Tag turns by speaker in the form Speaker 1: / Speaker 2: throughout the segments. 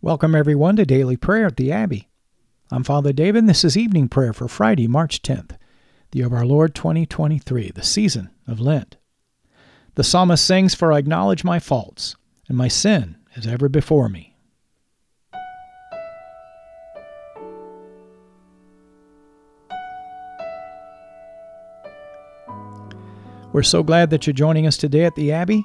Speaker 1: Welcome, everyone, to Daily Prayer at the Abbey. I'm Father David, and this is evening prayer for Friday, March 10th, the year of our Lord 2023, the season of Lent. The psalmist sings, For I acknowledge my faults, and my sin is ever before me. We're so glad that you're joining us today at the Abbey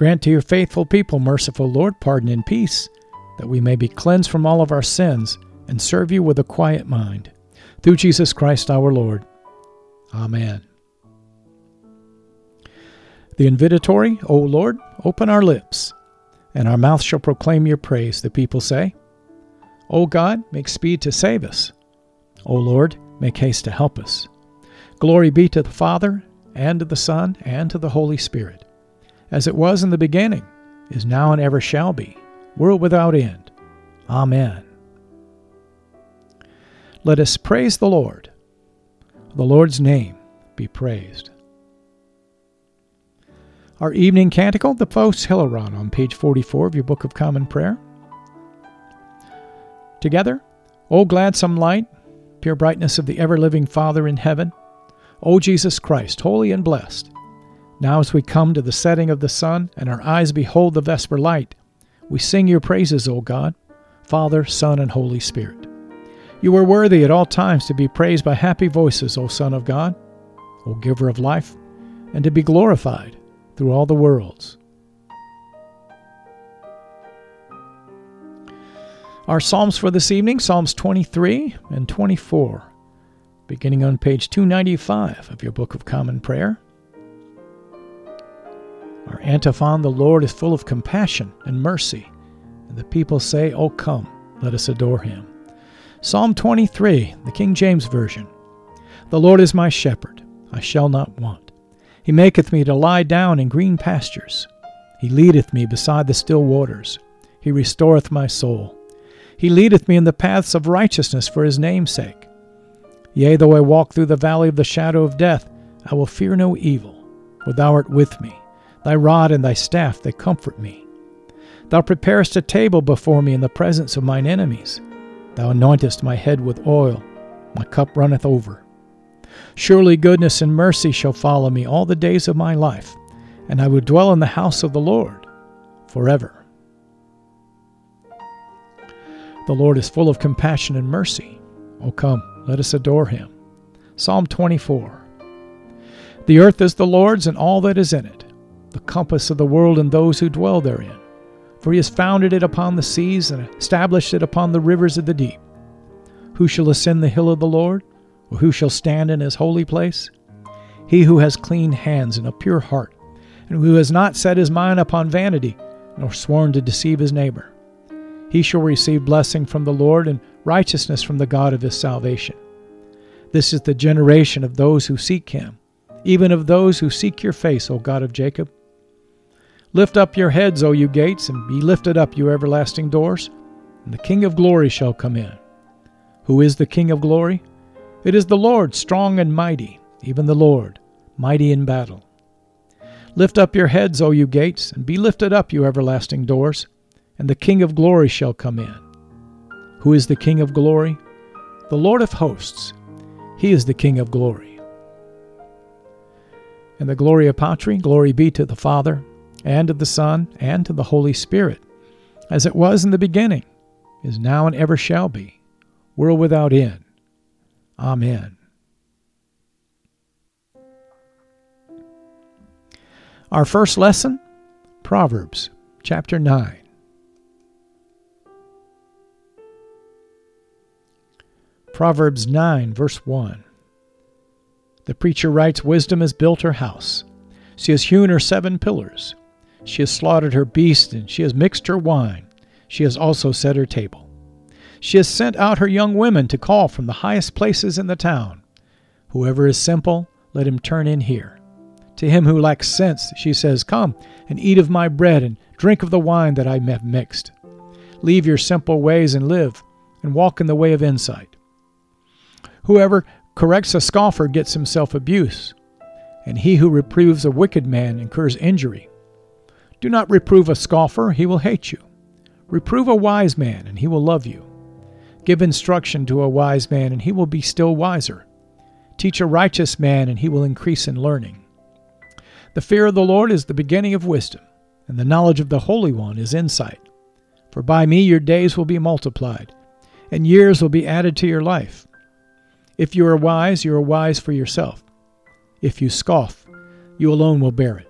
Speaker 1: Grant to your faithful people, merciful Lord, pardon and peace, that we may be cleansed from all of our sins and serve you with a quiet mind. Through Jesus Christ our Lord. Amen. The invitatory, O Lord, open our lips, and our mouth shall proclaim your praise, the people say. O God, make speed to save us. O Lord, make haste to help us. Glory be to the Father, and to the Son, and to the Holy Spirit as it was in the beginning, is now, and ever shall be, world without end. Amen. Let us praise the Lord. The Lord's name be praised. Our evening canticle, the Phos Hilaron, on page 44 of your Book of Common Prayer. Together, O gladsome light, pure brightness of the ever living Father in heaven, O Jesus Christ, holy and blessed, now, as we come to the setting of the sun and our eyes behold the vesper light, we sing your praises, O God, Father, Son, and Holy Spirit. You are worthy at all times to be praised by happy voices, O Son of God, O Giver of life, and to be glorified through all the worlds. Our Psalms for this evening, Psalms 23 and 24, beginning on page 295 of your Book of Common Prayer. Our antiphon, the Lord is full of compassion and mercy. And the people say, Oh, come, let us adore him. Psalm 23, the King James Version. The Lord is my shepherd, I shall not want. He maketh me to lie down in green pastures. He leadeth me beside the still waters. He restoreth my soul. He leadeth me in the paths of righteousness for his name's sake. Yea, though I walk through the valley of the shadow of death, I will fear no evil, for thou art with me. Thy rod and thy staff, they comfort me. Thou preparest a table before me in the presence of mine enemies. Thou anointest my head with oil, my cup runneth over. Surely goodness and mercy shall follow me all the days of my life, and I will dwell in the house of the Lord forever. The Lord is full of compassion and mercy. O come, let us adore him. Psalm 24 The earth is the Lord's and all that is in it the compass of the world and those who dwell therein. For he has founded it upon the seas and established it upon the rivers of the deep. Who shall ascend the hill of the Lord? Or who shall stand in his holy place? He who has clean hands and a pure heart, and who has not set his mind upon vanity, nor sworn to deceive his neighbor. He shall receive blessing from the Lord and righteousness from the God of his salvation. This is the generation of those who seek him, even of those who seek your face, O God of Jacob. Lift up your heads, O you gates, and be lifted up, you everlasting doors, and the King of glory shall come in. Who is the King of glory? It is the Lord strong and mighty, even the Lord, mighty in battle. Lift up your heads, O you gates, and be lifted up, you everlasting doors, and the King of glory shall come in. Who is the King of glory? The Lord of hosts. He is the King of glory. And the Gloria Patri, glory be to the Father, and to the Son, and to the Holy Spirit, as it was in the beginning, is now, and ever shall be, world without end. Amen. Our first lesson Proverbs chapter 9. Proverbs 9, verse 1. The preacher writes Wisdom has built her house. She has hewn her seven pillars. She has slaughtered her beast, and she has mixed her wine. She has also set her table. She has sent out her young women to call from the highest places in the town. Whoever is simple, let him turn in here. To him who lacks sense, she says, Come and eat of my bread and drink of the wine that I have mixed. Leave your simple ways and live, and walk in the way of insight. Whoever corrects a scoffer gets himself abuse, and he who reproves a wicked man incurs injury. Do not reprove a scoffer, he will hate you. Reprove a wise man, and he will love you. Give instruction to a wise man, and he will be still wiser. Teach a righteous man, and he will increase in learning. The fear of the Lord is the beginning of wisdom, and the knowledge of the Holy One is insight. For by me your days will be multiplied, and years will be added to your life. If you are wise, you are wise for yourself. If you scoff, you alone will bear it.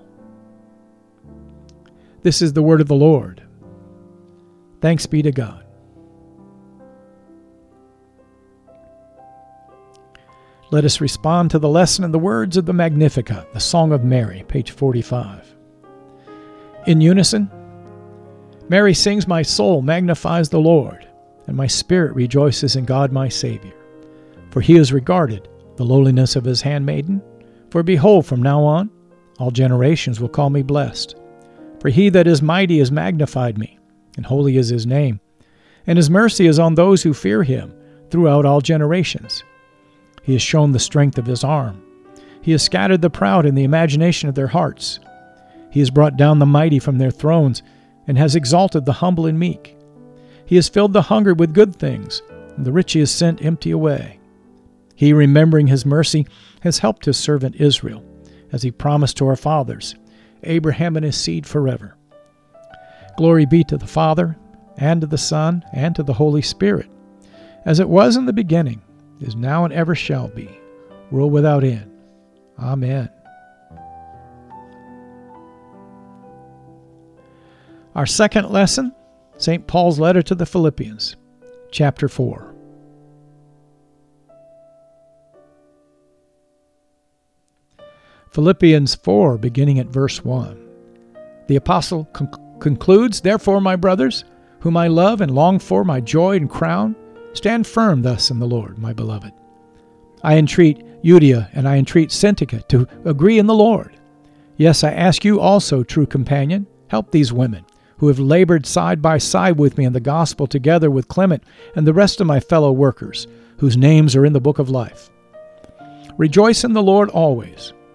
Speaker 1: This is the word of the Lord. Thanks be to God. Let us respond to the lesson in the words of the Magnificat, the Song of Mary, page 45. In unison, Mary sings, My soul magnifies the Lord, and my spirit rejoices in God my Savior. For he has regarded the lowliness of his handmaiden. For behold, from now on, all generations will call me blessed. For he that is mighty has magnified me, and holy is his name. And his mercy is on those who fear him throughout all generations. He has shown the strength of his arm. He has scattered the proud in the imagination of their hearts. He has brought down the mighty from their thrones, and has exalted the humble and meek. He has filled the hungry with good things, and the rich he has sent empty away. He, remembering his mercy, has helped his servant Israel, as he promised to our fathers, Abraham and his seed forever. Glory be to the Father, and to the Son, and to the Holy Spirit, as it was in the beginning is now and ever shall be, world without end. Amen. Our second lesson, St. Paul's letter to the Philippians, chapter 4. Philippians 4, beginning at verse 1. The apostle con- concludes, Therefore, my brothers, whom I love and long for, my joy and crown, Stand firm thus in the Lord, my beloved. I entreat Euodia and I entreat Syntyche to agree in the Lord. Yes, I ask you also, true companion, help these women who have labored side by side with me in the gospel together with Clement and the rest of my fellow workers, whose names are in the book of life. Rejoice in the Lord always.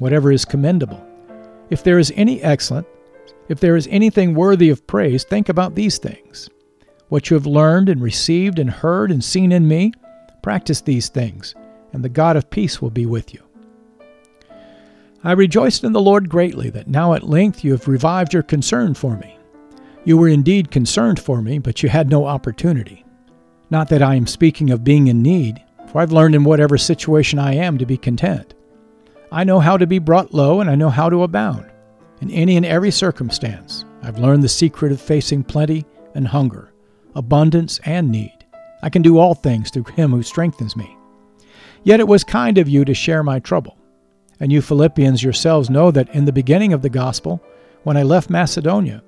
Speaker 1: whatever is commendable, if there is any excellent, if there is anything worthy of praise, think about these things. What you have learned and received and heard and seen in me, practice these things, and the God of peace will be with you. I rejoiced in the Lord greatly that now at length you have revived your concern for me. You were indeed concerned for me, but you had no opportunity. Not that I am speaking of being in need, for I've learned in whatever situation I am to be content. I know how to be brought low, and I know how to abound. In any and every circumstance, I've learned the secret of facing plenty and hunger, abundance and need. I can do all things through him who strengthens me. Yet it was kind of you to share my trouble. And you Philippians yourselves know that in the beginning of the gospel, when I left Macedonia,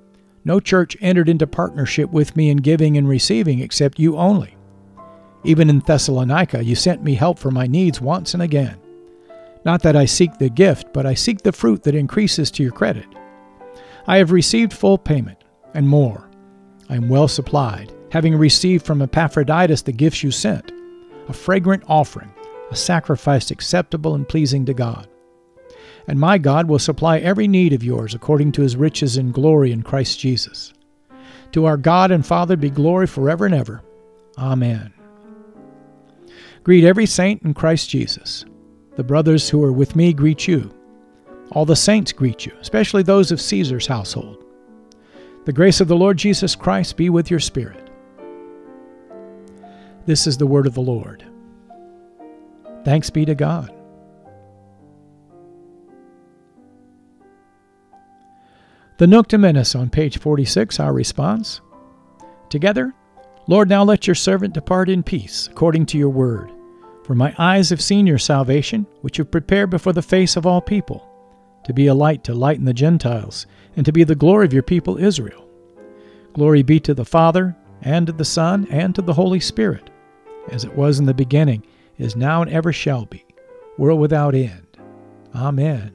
Speaker 1: no church entered into partnership with me in giving and receiving except you only. Even in Thessalonica, you sent me help for my needs once and again. Not that I seek the gift, but I seek the fruit that increases to your credit. I have received full payment, and more. I am well supplied, having received from Epaphroditus the gifts you sent a fragrant offering, a sacrifice acceptable and pleasing to God. And my God will supply every need of yours according to his riches in glory in Christ Jesus. To our God and Father be glory forever and ever. Amen. Greet every saint in Christ Jesus. The brothers who are with me greet you. All the saints greet you, especially those of Caesar's household. The grace of the Lord Jesus Christ be with your spirit. This is the word of the Lord. Thanks be to God. The Nunc on page 46, our response. Together, Lord, now let your servant depart in peace, according to your word. For my eyes have seen your salvation, which you prepared before the face of all people, to be a light to lighten the Gentiles, and to be the glory of your people Israel. Glory be to the Father, and to the Son, and to the Holy Spirit, as it was in the beginning, is now, and ever shall be, world without end. Amen.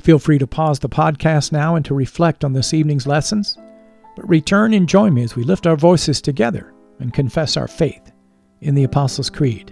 Speaker 1: Feel free to pause the podcast now and to reflect on this evening's lessons, but return and join me as we lift our voices together and confess our faith in the Apostles' Creed.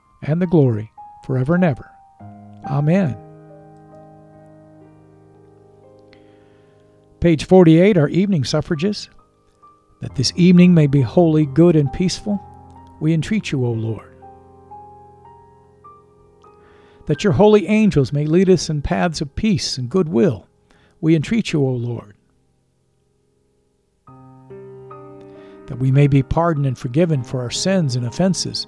Speaker 1: and the glory, forever and ever. Amen. Page 48, our evening suffrages. That this evening may be holy, good, and peaceful, we entreat you, O Lord. That your holy angels may lead us in paths of peace and goodwill, we entreat you, O Lord. That we may be pardoned and forgiven for our sins and offenses,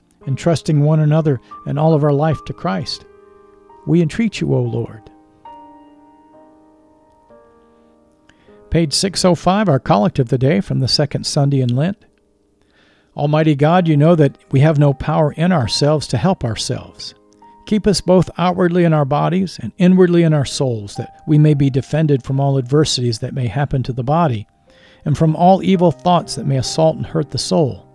Speaker 1: entrusting one another and all of our life to Christ. We entreat you, O Lord. Page 605, our collect of the day from the second Sunday in Lent. Almighty God, you know that we have no power in ourselves to help ourselves. Keep us both outwardly in our bodies and inwardly in our souls, that we may be defended from all adversities that may happen to the body, and from all evil thoughts that may assault and hurt the soul.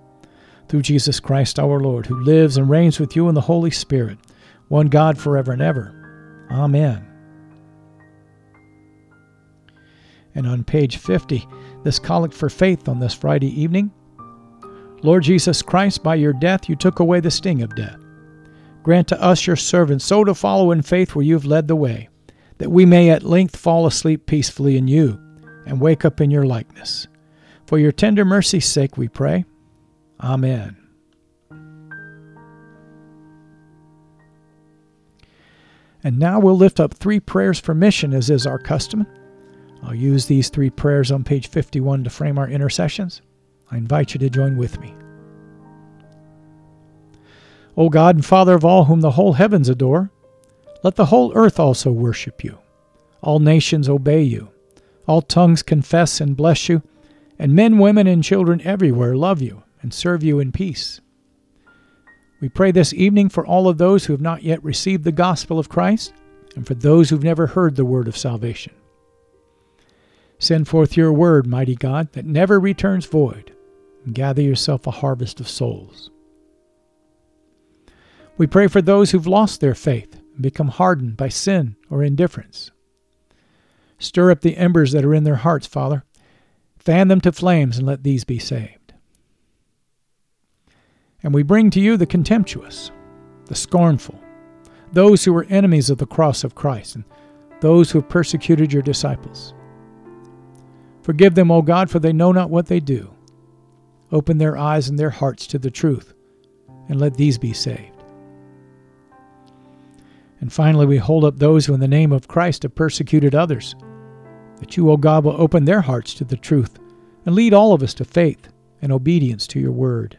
Speaker 1: Through Jesus Christ our Lord, who lives and reigns with you in the Holy Spirit, one God forever and ever. Amen. And on page 50, this collect for faith on this Friday evening. Lord Jesus Christ, by your death you took away the sting of death. Grant to us, your servants, so to follow in faith where you have led the way, that we may at length fall asleep peacefully in you and wake up in your likeness. For your tender mercy's sake, we pray. Amen. And now we'll lift up three prayers for mission, as is our custom. I'll use these three prayers on page 51 to frame our intercessions. I invite you to join with me. O God and Father of all whom the whole heavens adore, let the whole earth also worship you. All nations obey you. All tongues confess and bless you, and men, women, and children everywhere love you and serve you in peace. We pray this evening for all of those who have not yet received the gospel of Christ and for those who've never heard the word of salvation. Send forth your word, mighty God, that never returns void, and gather yourself a harvest of souls. We pray for those who've lost their faith and become hardened by sin or indifference. Stir up the embers that are in their hearts, Father. Fan them to flames and let these be saved. And we bring to you the contemptuous, the scornful, those who were enemies of the cross of Christ, and those who have persecuted your disciples. Forgive them, O God, for they know not what they do. Open their eyes and their hearts to the truth, and let these be saved. And finally, we hold up those who, in the name of Christ, have persecuted others, that you, O God, will open their hearts to the truth and lead all of us to faith and obedience to your word.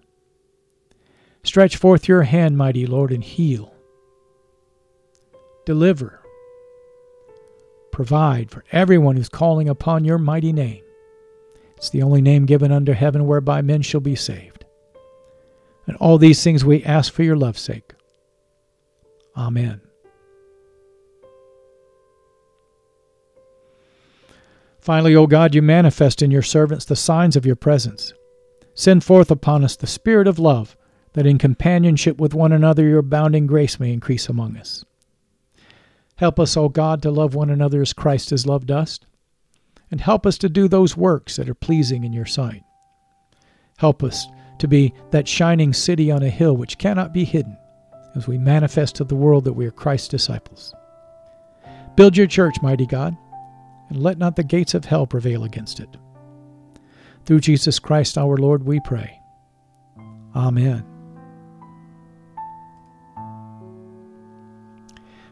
Speaker 1: Stretch forth your hand, mighty Lord, and heal. Deliver. Provide for everyone who's calling upon your mighty name. It's the only name given under heaven whereby men shall be saved. And all these things we ask for your love's sake. Amen. Finally, O God, you manifest in your servants the signs of your presence. Send forth upon us the Spirit of love, that in companionship with one another your abounding grace may increase among us. Help us, O God, to love one another as Christ has loved us, and help us to do those works that are pleasing in your sight. Help us to be that shining city on a hill which cannot be hidden as we manifest to the world that we are Christ's disciples. Build your church, mighty God and let not the gates of hell prevail against it. Through Jesus Christ our Lord, we pray. Amen.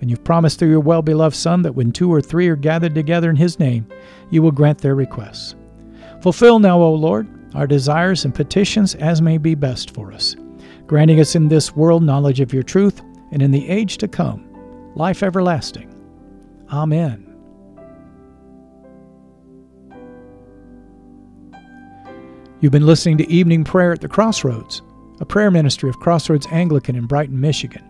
Speaker 1: And you've promised through your well beloved Son that when two or three are gathered together in his name, you will grant their requests. Fulfill now, O Lord, our desires and petitions as may be best for us, granting us in this world knowledge of your truth, and in the age to come, life everlasting. Amen. You've been listening to Evening Prayer at the Crossroads, a prayer ministry of Crossroads Anglican in Brighton, Michigan.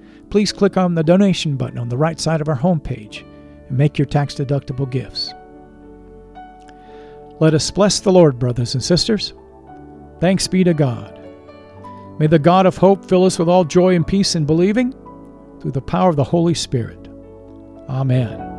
Speaker 1: please click on the donation button on the right side of our homepage and make your tax deductible gifts. Let us bless the Lord, brothers and sisters. Thanks be to God. May the God of hope fill us with all joy and peace in believing through the power of the Holy Spirit. Amen.